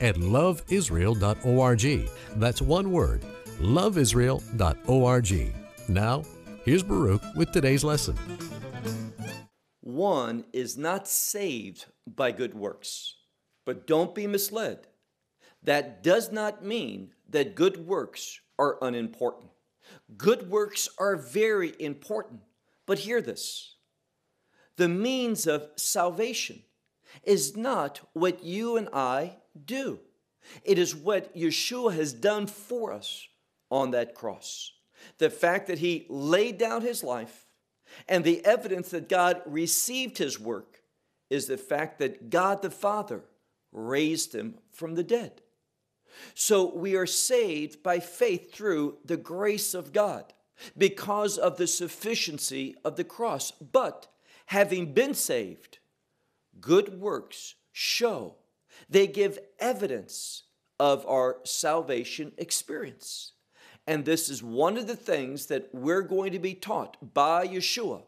at loveisrael.org. That's one word, loveisrael.org. Now, here's Baruch with today's lesson. One is not saved by good works, but don't be misled. That does not mean that good works are unimportant. Good works are very important, but hear this the means of salvation is not what you and I do, it is what Yeshua has done for us on that cross. The fact that he laid down his life and the evidence that God received his work is the fact that God the Father raised him from the dead. So we are saved by faith through the grace of God because of the sufficiency of the cross. But having been saved, good works show, they give evidence of our salvation experience. And this is one of the things that we're going to be taught by Yeshua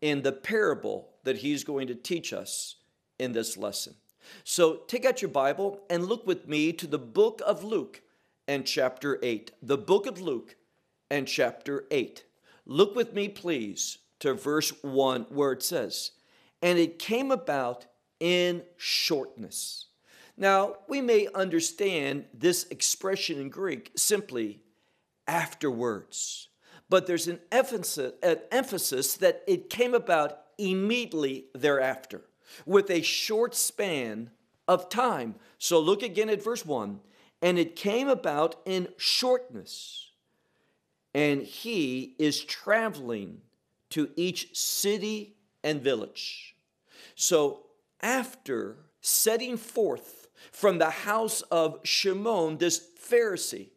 in the parable that he's going to teach us in this lesson. So take out your Bible and look with me to the book of Luke and chapter 8. The book of Luke and chapter 8. Look with me, please, to verse 1 where it says, And it came about in shortness. Now, we may understand this expression in Greek simply afterwards. But there's an emphasis, an emphasis that it came about immediately thereafter with a short span of time. So look again at verse 1 and it came about in shortness. And he is traveling to each city and village. So after setting forth from the house of Shimon, this Pharisee,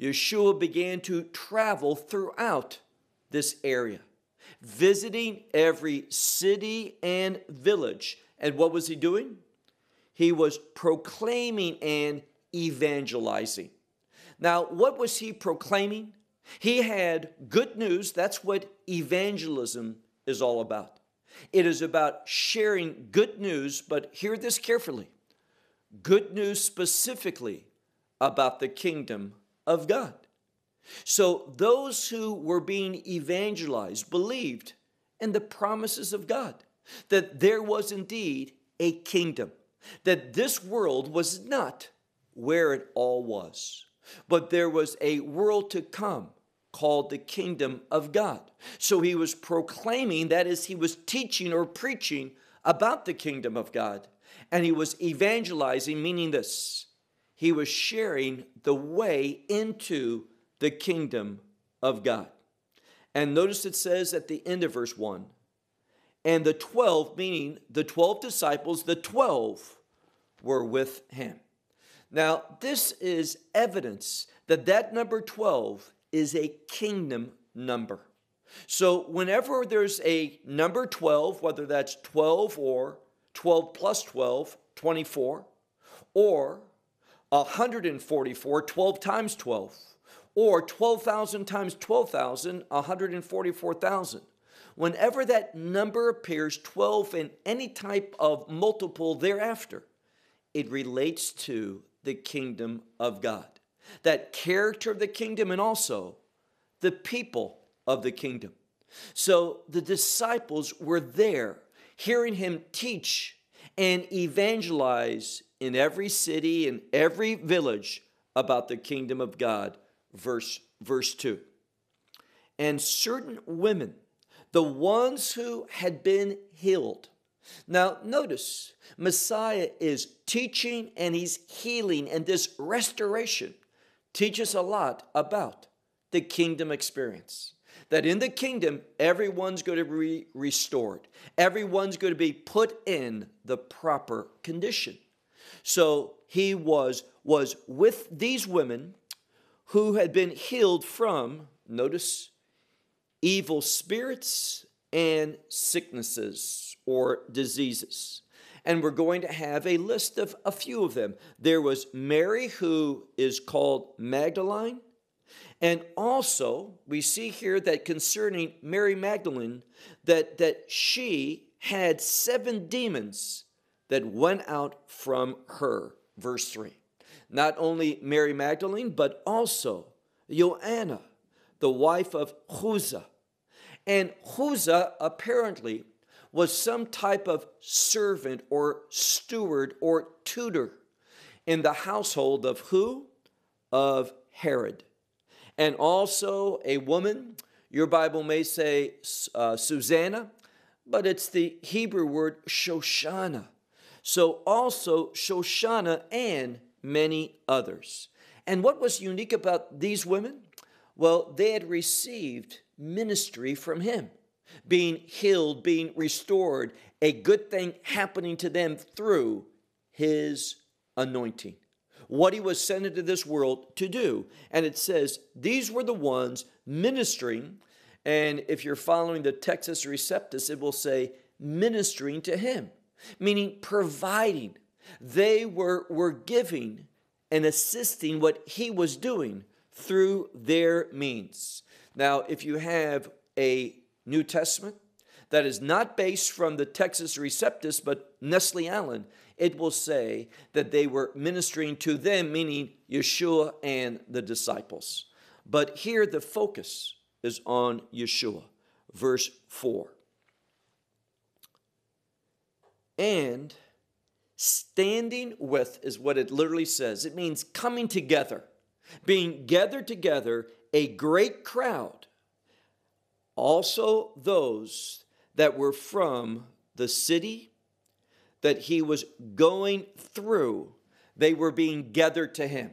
Yeshua began to travel throughout this area, visiting every city and village. And what was he doing? He was proclaiming and evangelizing. Now, what was he proclaiming? He had good news. That's what evangelism is all about. It is about sharing good news, but hear this carefully good news specifically about the kingdom of God. So those who were being evangelized believed in the promises of God, that there was indeed a kingdom, that this world was not where it all was, but there was a world to come called the kingdom of God. So he was proclaiming, that is, he was teaching or preaching about the kingdom of God, and he was evangelizing, meaning this he was sharing the way into the kingdom of God. And notice it says at the end of verse 1 and the 12, meaning the 12 disciples, the 12 were with him. Now, this is evidence that that number 12 is a kingdom number. So, whenever there's a number 12, whether that's 12 or 12 plus 12, 24, or 144, 12 times 12, or 12,000 times 12,000, 144,000. Whenever that number appears, 12 in any type of multiple thereafter, it relates to the kingdom of God. That character of the kingdom and also the people of the kingdom. So the disciples were there hearing him teach and evangelize in every city and every village about the kingdom of God. Verse, verse 2. And certain women, the ones who had been healed. Now, notice, Messiah is teaching and he's healing, and this restoration teaches a lot about the kingdom experience. That in the kingdom, everyone's going to be restored, everyone's going to be put in the proper condition. So he was was with these women who had been healed from notice evil spirits and sicknesses or diseases. And we're going to have a list of a few of them. There was Mary, who is called Magdalene. And also, we see here that concerning Mary Magdalene, that, that she had seven demons that went out from her. Verse 3. Not only Mary Magdalene, but also Joanna, the wife of Chuza. And Chuza apparently was some type of servant or steward or tutor in the household of who? Of Herod. And also a woman, your Bible may say uh, Susanna, but it's the Hebrew word Shoshana. So also Shoshana and many others. And what was unique about these women? Well, they had received ministry from him being healed, being restored, a good thing happening to them through his anointing. What he was sent into this world to do. And it says, these were the ones ministering. And if you're following the Textus Receptus, it will say ministering to him, meaning providing. They were, were giving and assisting what he was doing through their means. Now, if you have a New Testament that is not based from the Textus Receptus, but Nestle Aland, it will say that they were ministering to them, meaning Yeshua and the disciples. But here the focus is on Yeshua. Verse 4. And standing with is what it literally says. It means coming together, being gathered together, a great crowd also those that were from the city that he was going through, they were being gathered to him.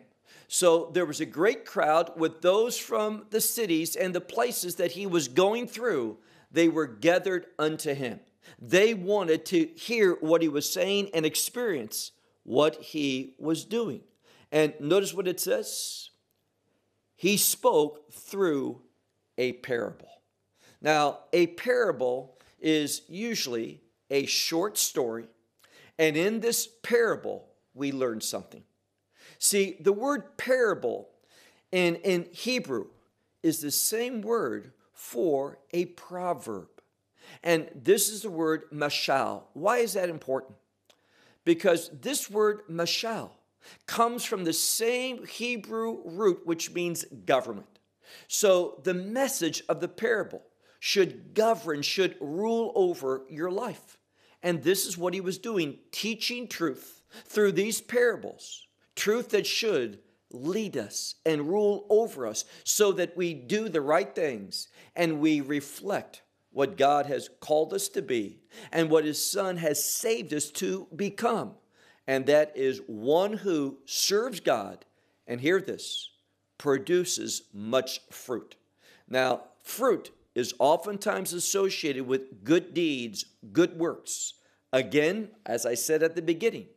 So there was a great crowd with those from the cities and the places that he was going through. They were gathered unto him. They wanted to hear what he was saying and experience what he was doing. And notice what it says. He spoke through a parable. Now, a parable is usually a short story, and in this parable, we learn something. See, the word parable in, in Hebrew is the same word for a proverb. And this is the word mashal. Why is that important? Because this word mashal comes from the same Hebrew root which means government. So the message of the parable should govern, should rule over your life. And this is what he was doing, teaching truth through these parables, truth that should lead us and rule over us so that we do the right things and we reflect what God has called us to be and what his son has saved us to become. And that is one who serves God and hear this produces much fruit. Now, fruit is oftentimes associated with good deeds, good works. Again, as I said at the beginning,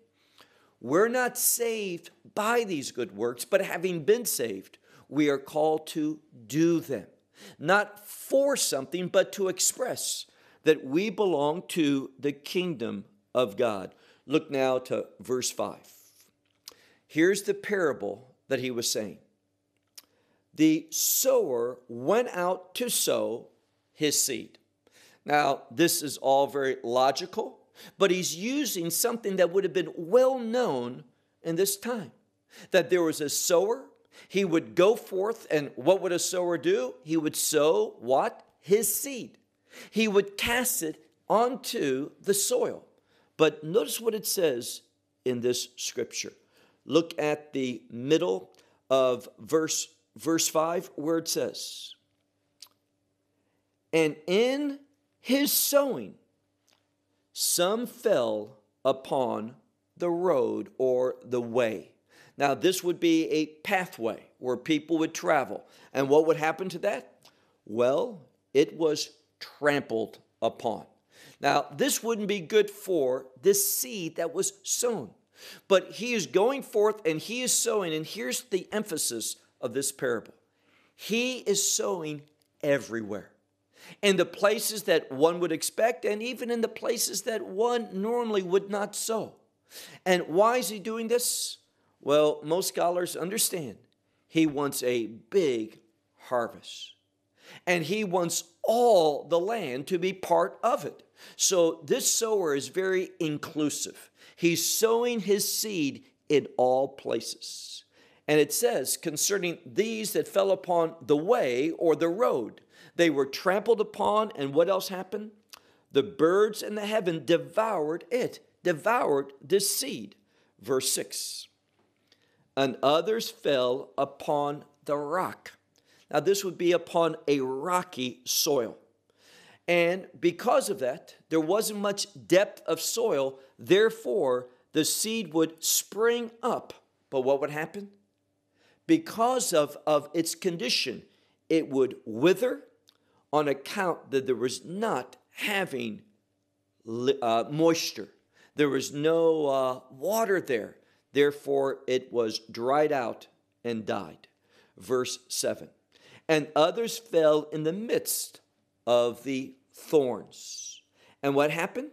we're not saved by these good works, but having been saved, we are called to do them. Not for something, but to express that we belong to the kingdom of God. Look now to verse 5. Here's the parable that he was saying the sower went out to sow his seed. Now, this is all very logical, but he's using something that would have been well known in this time that there was a sower. He would go forth, and what would a sower do? He would sow what? His seed. He would cast it onto the soil. But notice what it says in this scripture. Look at the middle of verse verse 5, where it says, And in his sowing, some fell upon the road or the way. Now, this would be a pathway where people would travel. And what would happen to that? Well, it was trampled upon. Now, this wouldn't be good for this seed that was sown. But he is going forth and he is sowing, and here's the emphasis of this parable He is sowing everywhere. In the places that one would expect, and even in the places that one normally would not sow. And why is he doing this? Well, most scholars understand he wants a big harvest. And he wants all the land to be part of it. So this sower is very inclusive. He's sowing his seed in all places. And it says concerning these that fell upon the way or the road, they were trampled upon, and what else happened? The birds in the heaven devoured it, devoured this seed. Verse 6 And others fell upon the rock. Now, this would be upon a rocky soil. And because of that, there wasn't much depth of soil. Therefore, the seed would spring up. But what would happen? Because of, of its condition, it would wither on account that there was not having uh, moisture. There was no uh, water there. Therefore, it was dried out and died. Verse 7 And others fell in the midst of the thorns. And what happened?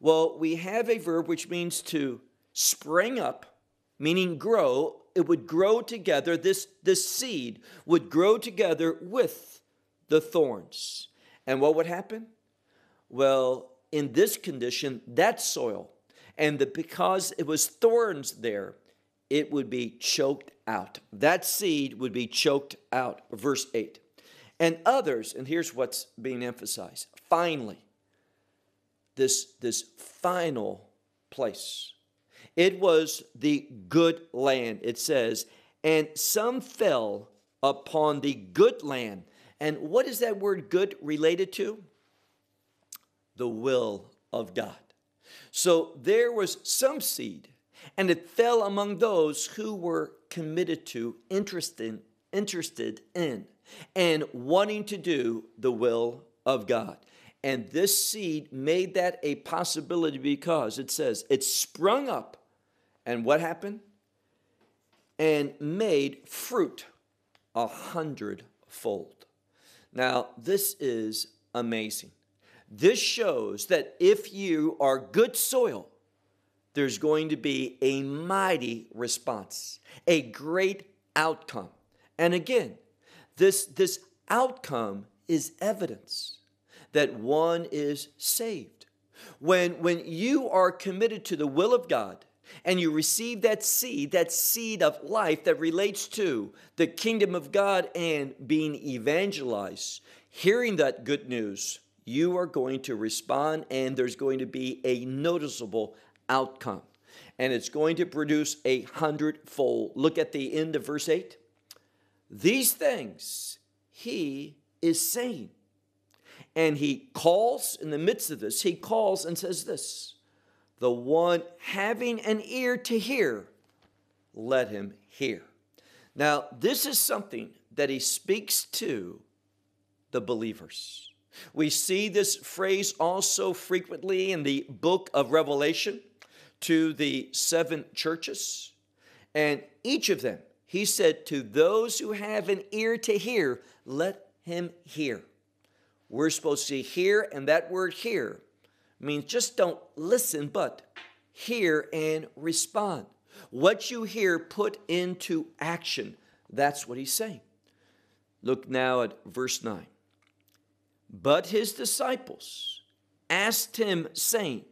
Well, we have a verb which means to spring up, meaning grow, it would grow together, this, this seed would grow together with the thorns. And what would happen? Well, in this condition, that soil, and the, because it was thorns there, it would be choked out. That seed would be choked out. Verse 8. And others, and here's what's being emphasized finally, this, this final place it was the good land, it says, and some fell upon the good land. And what is that word good related to? The will of God. So there was some seed, and it fell among those who were committed to, interested, interested in, and wanting to do the will of God. And this seed made that a possibility because it says it sprung up and what happened? And made fruit a hundredfold. Now, this is amazing. This shows that if you are good soil, there's going to be a mighty response, a great outcome. And again, this, this outcome is evidence that one is saved. When, when you are committed to the will of God, and you receive that seed, that seed of life that relates to the kingdom of God and being evangelized, hearing that good news, you are going to respond and there's going to be a noticeable outcome. And it's going to produce a hundredfold. Look at the end of verse 8. These things he is saying. And he calls in the midst of this, he calls and says this the one having an ear to hear, let him hear. Now, this is something that he speaks to the believers. We see this phrase also frequently in the book of Revelation to the seven churches. And each of them, he said, to those who have an ear to hear, let him hear. We're supposed to hear, and that word hear means just don't listen, but hear and respond. What you hear, put into action. That's what he's saying. Look now at verse 9. But his disciples asked him, saying,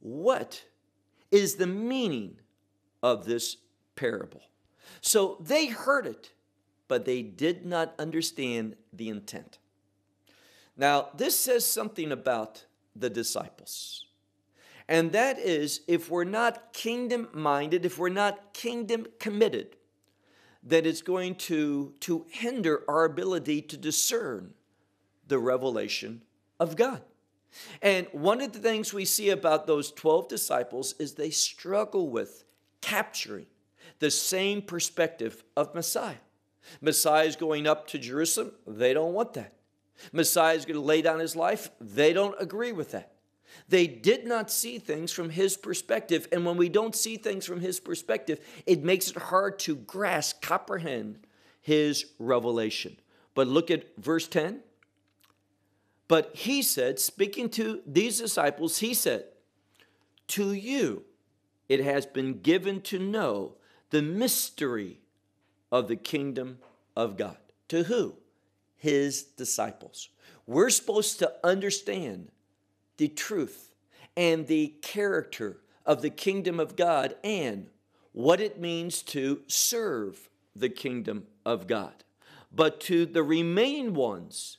What is the meaning of this parable? So they heard it, but they did not understand the intent. Now, this says something about the disciples. And that is, if we're not kingdom minded, if we're not kingdom committed, that it's going to, to hinder our ability to discern the revelation of God. And one of the things we see about those 12 disciples is they struggle with capturing the same perspective of Messiah. Messiah is going up to Jerusalem, they don't want that. Messiah is going to lay down his life. They don't agree with that. They did not see things from his perspective. And when we don't see things from his perspective, it makes it hard to grasp, comprehend his revelation. But look at verse 10. But he said, speaking to these disciples, he said, To you it has been given to know the mystery of the kingdom of God. To who? His disciples. We're supposed to understand the truth and the character of the kingdom of God and what it means to serve the kingdom of God. But to the remaining ones,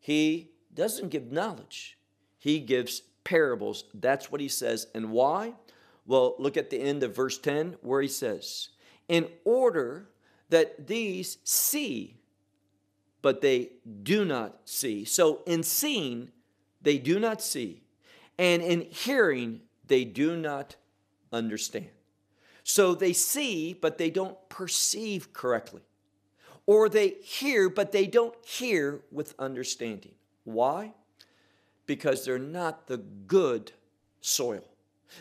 he doesn't give knowledge, he gives parables. That's what he says. And why? Well, look at the end of verse 10 where he says, In order that these see, but they do not see. So in seeing, they do not see, and in hearing, they do not understand. So they see, but they don't perceive correctly. Or they hear, but they don't hear with understanding. Why? Because they're not the good soil.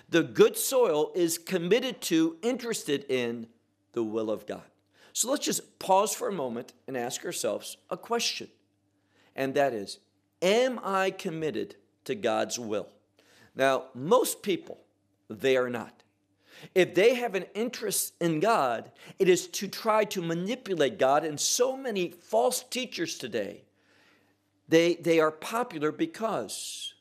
The good soil is committed to, interested in the will of God. So let's just pause for a moment and ask ourselves a question. And that is Am I committed to God's will? Now, most people, they are not. If they have an interest in God, it is to try to manipulate God. And so many false teachers today, they, they are popular because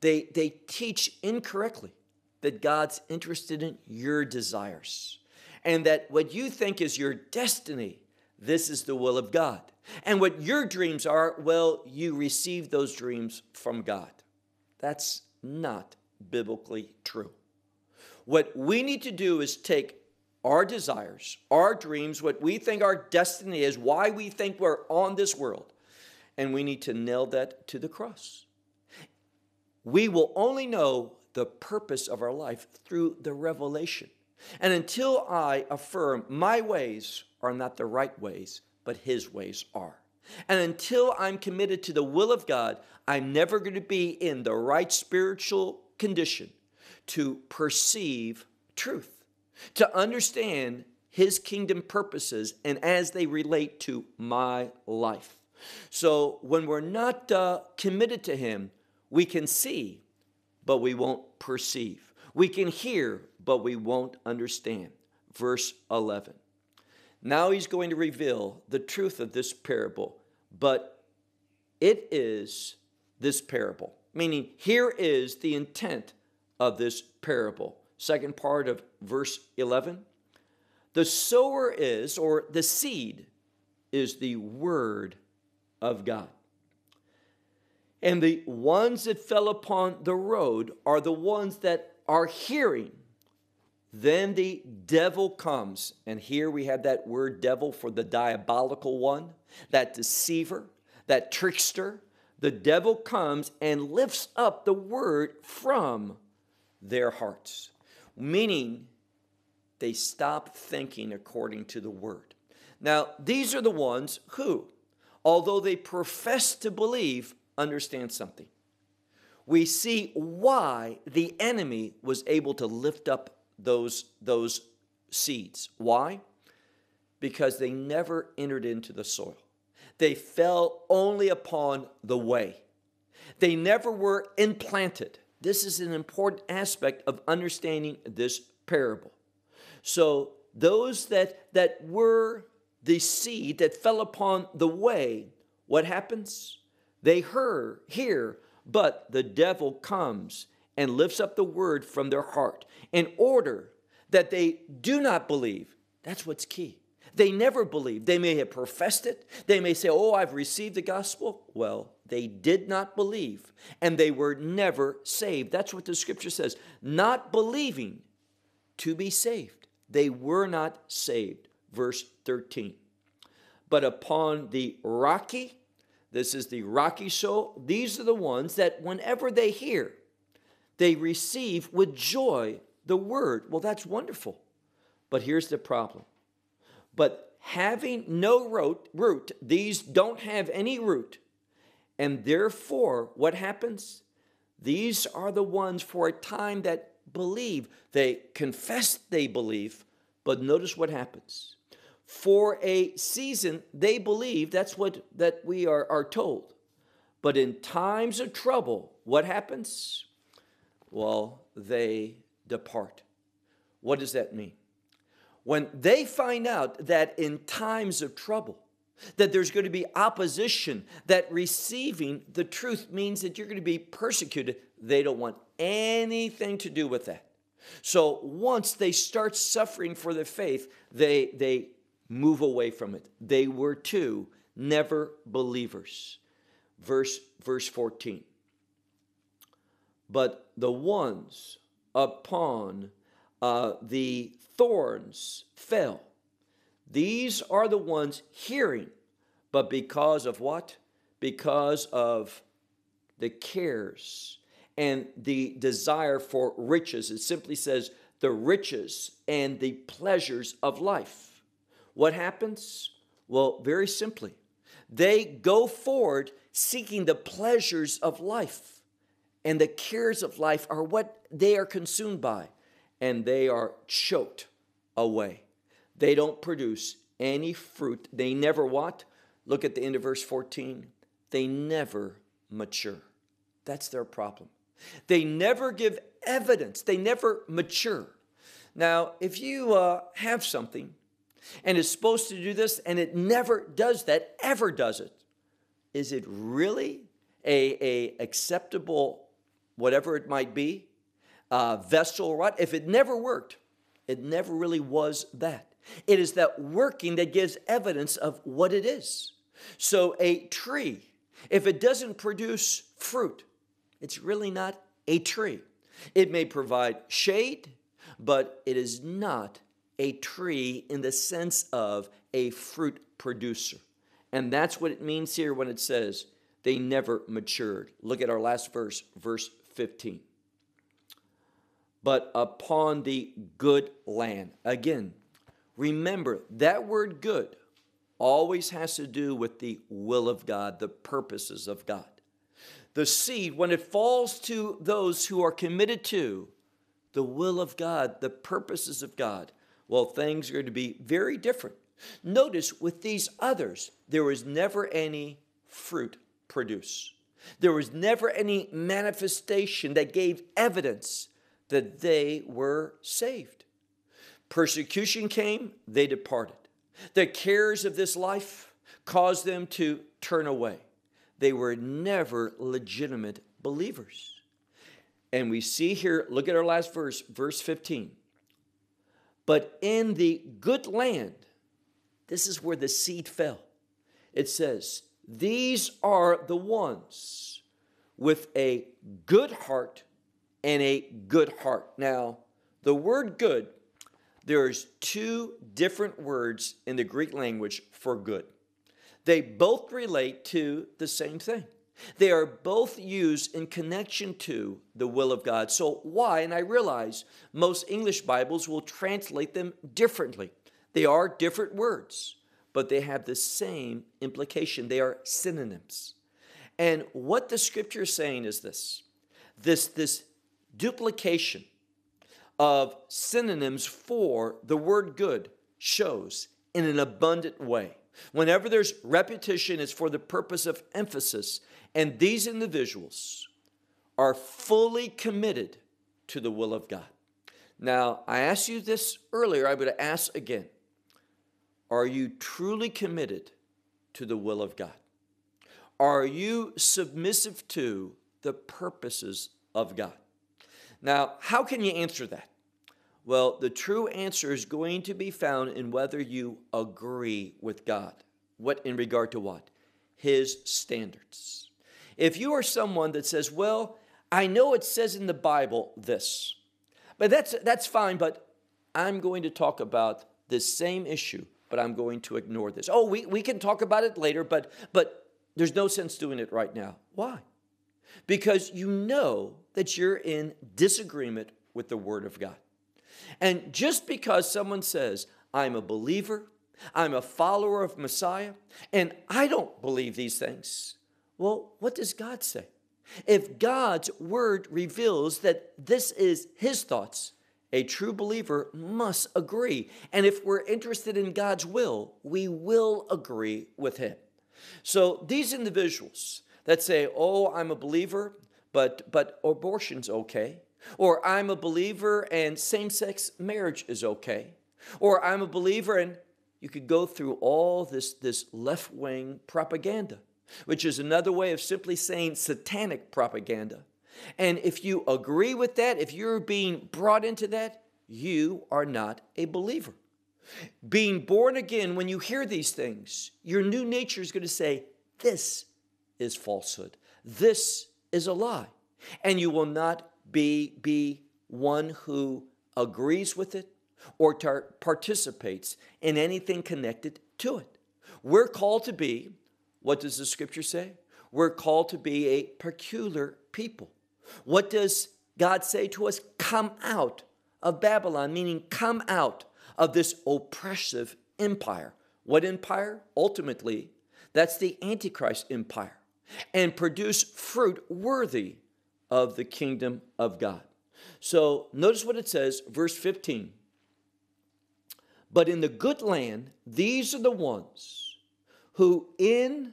they, they teach incorrectly that God's interested in your desires and that what you think is your destiny, this is the will of God. And what your dreams are, well, you receive those dreams from God. That's not biblically true. What we need to do is take our desires, our dreams, what we think our destiny is, why we think we're on this world, and we need to nail that to the cross. We will only know the purpose of our life through the revelation. And until I affirm my ways are not the right ways, but His ways are. And until I'm committed to the will of God, I'm never going to be in the right spiritual condition to perceive truth, to understand His kingdom purposes and as they relate to my life. So when we're not uh, committed to Him, we can see, but we won't perceive. We can hear, but we won't understand. Verse 11. Now he's going to reveal the truth of this parable, but it is this parable, meaning here is the intent of this parable. Second part of verse 11. The sower is, or the seed, is the word of God. And the ones that fell upon the road are the ones that are hearing then the devil comes, and here we have that word devil for the diabolical one, that deceiver, that trickster. The devil comes and lifts up the word from their hearts, meaning they stop thinking according to the word. Now, these are the ones who, although they profess to believe, understand something. We see why the enemy was able to lift up those, those seeds. Why? Because they never entered into the soil. They fell only upon the way. They never were implanted. This is an important aspect of understanding this parable. So those that that were the seed that fell upon the way, what happens? They hear, hear, but the devil comes and lifts up the word from their heart in order that they do not believe. That's what's key. They never believe. They may have professed it. They may say, Oh, I've received the gospel. Well, they did not believe and they were never saved. That's what the scripture says. Not believing to be saved. They were not saved. Verse 13. But upon the rocky, this is the rocky soul, these are the ones that whenever they hear, they receive with joy the word. Well, that's wonderful. But here's the problem. But having no root, root, these don't have any root. And therefore, what happens? These are the ones for a time that believe. They confess they believe, but notice what happens. For a season, they believe, that's what that we are, are told. But in times of trouble, what happens? Well, they depart. What does that mean? When they find out that in times of trouble, that there's going to be opposition, that receiving the truth means that you're going to be persecuted, they don't want anything to do with that. So once they start suffering for their faith, they, they move away from it. They were too never believers. Verse, verse 14. But the ones upon uh, the thorns fell. These are the ones hearing, but because of what? Because of the cares and the desire for riches. It simply says the riches and the pleasures of life. What happens? Well, very simply, they go forward seeking the pleasures of life, and the cares of life are what they are consumed by, and they are choked away. They don't produce any fruit. They never what? Look at the end of verse 14. They never mature. That's their problem. They never give evidence, they never mature. Now, if you uh, have something and is supposed to do this and it never does that, ever does it, is it really a, a acceptable, whatever it might be, uh, vessel or what? If it never worked, it never really was that. It is that working that gives evidence of what it is. So a tree, if it doesn't produce fruit, it's really not a tree. It may provide shade, but it is not a tree in the sense of a fruit producer. And that's what it means here when it says they never matured. Look at our last verse, verse 15. But upon the good land. Again, remember that word good always has to do with the will of God, the purposes of God the seed, when it falls to those who are committed to the will of God, the purposes of God, well, things are going to be very different. Notice with these others, there was never any fruit produced. There was never any manifestation that gave evidence that they were saved. Persecution came, they departed. The cares of this life caused them to turn away they were never legitimate believers. And we see here, look at our last verse, verse 15. But in the good land, this is where the seed fell. It says, These are the ones with a good heart and a good heart. Now, the word good, there's two different words in the Greek language for good. They both relate to the same thing. They are both used in connection to the will of God. So, why? And I realize most English Bibles will translate them differently. They are different words, but they have the same implication. They are synonyms. And what the scripture is saying is this this, this duplication of synonyms for the word good shows in an abundant way Whenever there's repetition, it's for the purpose of emphasis. And these individuals are fully committed to the will of God. Now, I asked you this earlier, I would ask again. Are you truly committed to the will of God? Are you submissive to the purposes of God? Now, how can you answer that? Well, the true answer is going to be found in whether you agree with God. What in regard to what? His standards. If you are someone that says, "Well, I know it says in the Bible this." But that's that's fine, but I'm going to talk about this same issue, but I'm going to ignore this. Oh, we, we can talk about it later, but but there's no sense doing it right now. Why? Because you know that you're in disagreement with the Word of God. And just because someone says, I'm a believer, I'm a follower of Messiah, and I don't believe these things, well, what does God say? If God's word reveals that this is his thoughts, a true believer must agree. And if we're interested in God's will, we will agree with him. So these individuals that say, "Oh, I'm a believer, but but abortion's okay," or "I'm a believer and same-sex marriage is okay," or "I'm a believer and you could go through all this this left-wing propaganda, which is another way of simply saying satanic propaganda. And if you agree with that, if you're being brought into that, you are not a believer. Being born again, when you hear these things, your new nature is going to say, This is falsehood. This is a lie. And you will not be, be one who agrees with it or tar- participates in anything connected to it. We're called to be, what does the scripture say? We're called to be a peculiar people. What does God say to us? Come out of Babylon, meaning come out of this oppressive empire. What empire? Ultimately, that's the Antichrist empire, and produce fruit worthy of the kingdom of God. So notice what it says, verse 15. But in the good land, these are the ones who, in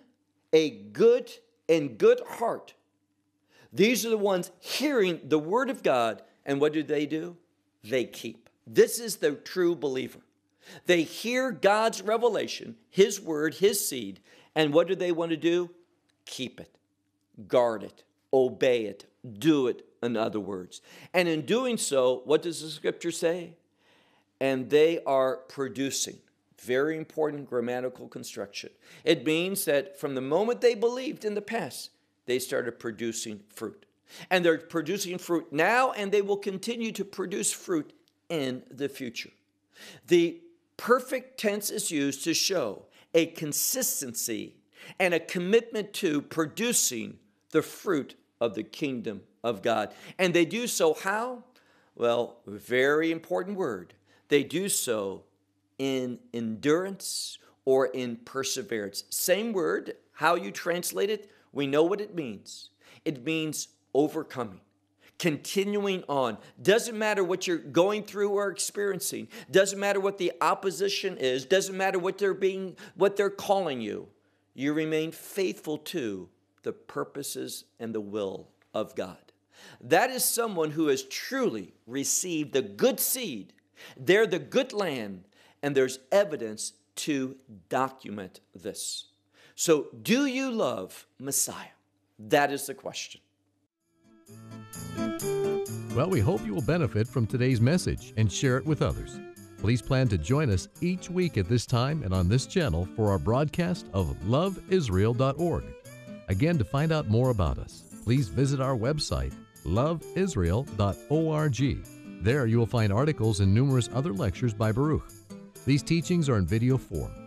a good and good heart, these are the ones hearing the word of God, and what do they do? They keep. This is the true believer. They hear God's revelation, His word, His seed, and what do they want to do? Keep it, guard it, obey it, do it, in other words. And in doing so, what does the scripture say? And they are producing. Very important grammatical construction. It means that from the moment they believed in the past, they started producing fruit. And they're producing fruit now, and they will continue to produce fruit in the future. The perfect tense is used to show a consistency and a commitment to producing the fruit of the kingdom of God. And they do so how? Well, very important word. They do so in endurance or in perseverance. Same word, how you translate it, we know what it means. It means overcoming continuing on. Doesn't matter what you're going through or experiencing. Doesn't matter what the opposition is. Doesn't matter what they're being what they're calling you. You remain faithful to the purposes and the will of God. That is someone who has truly received the good seed. They're the good land, and there's evidence to document this. So, do you love Messiah? That is the question. Well, we hope you will benefit from today's message and share it with others. Please plan to join us each week at this time and on this channel for our broadcast of loveisrael.org. Again, to find out more about us, please visit our website, loveisrael.org. There you will find articles and numerous other lectures by Baruch. These teachings are in video form.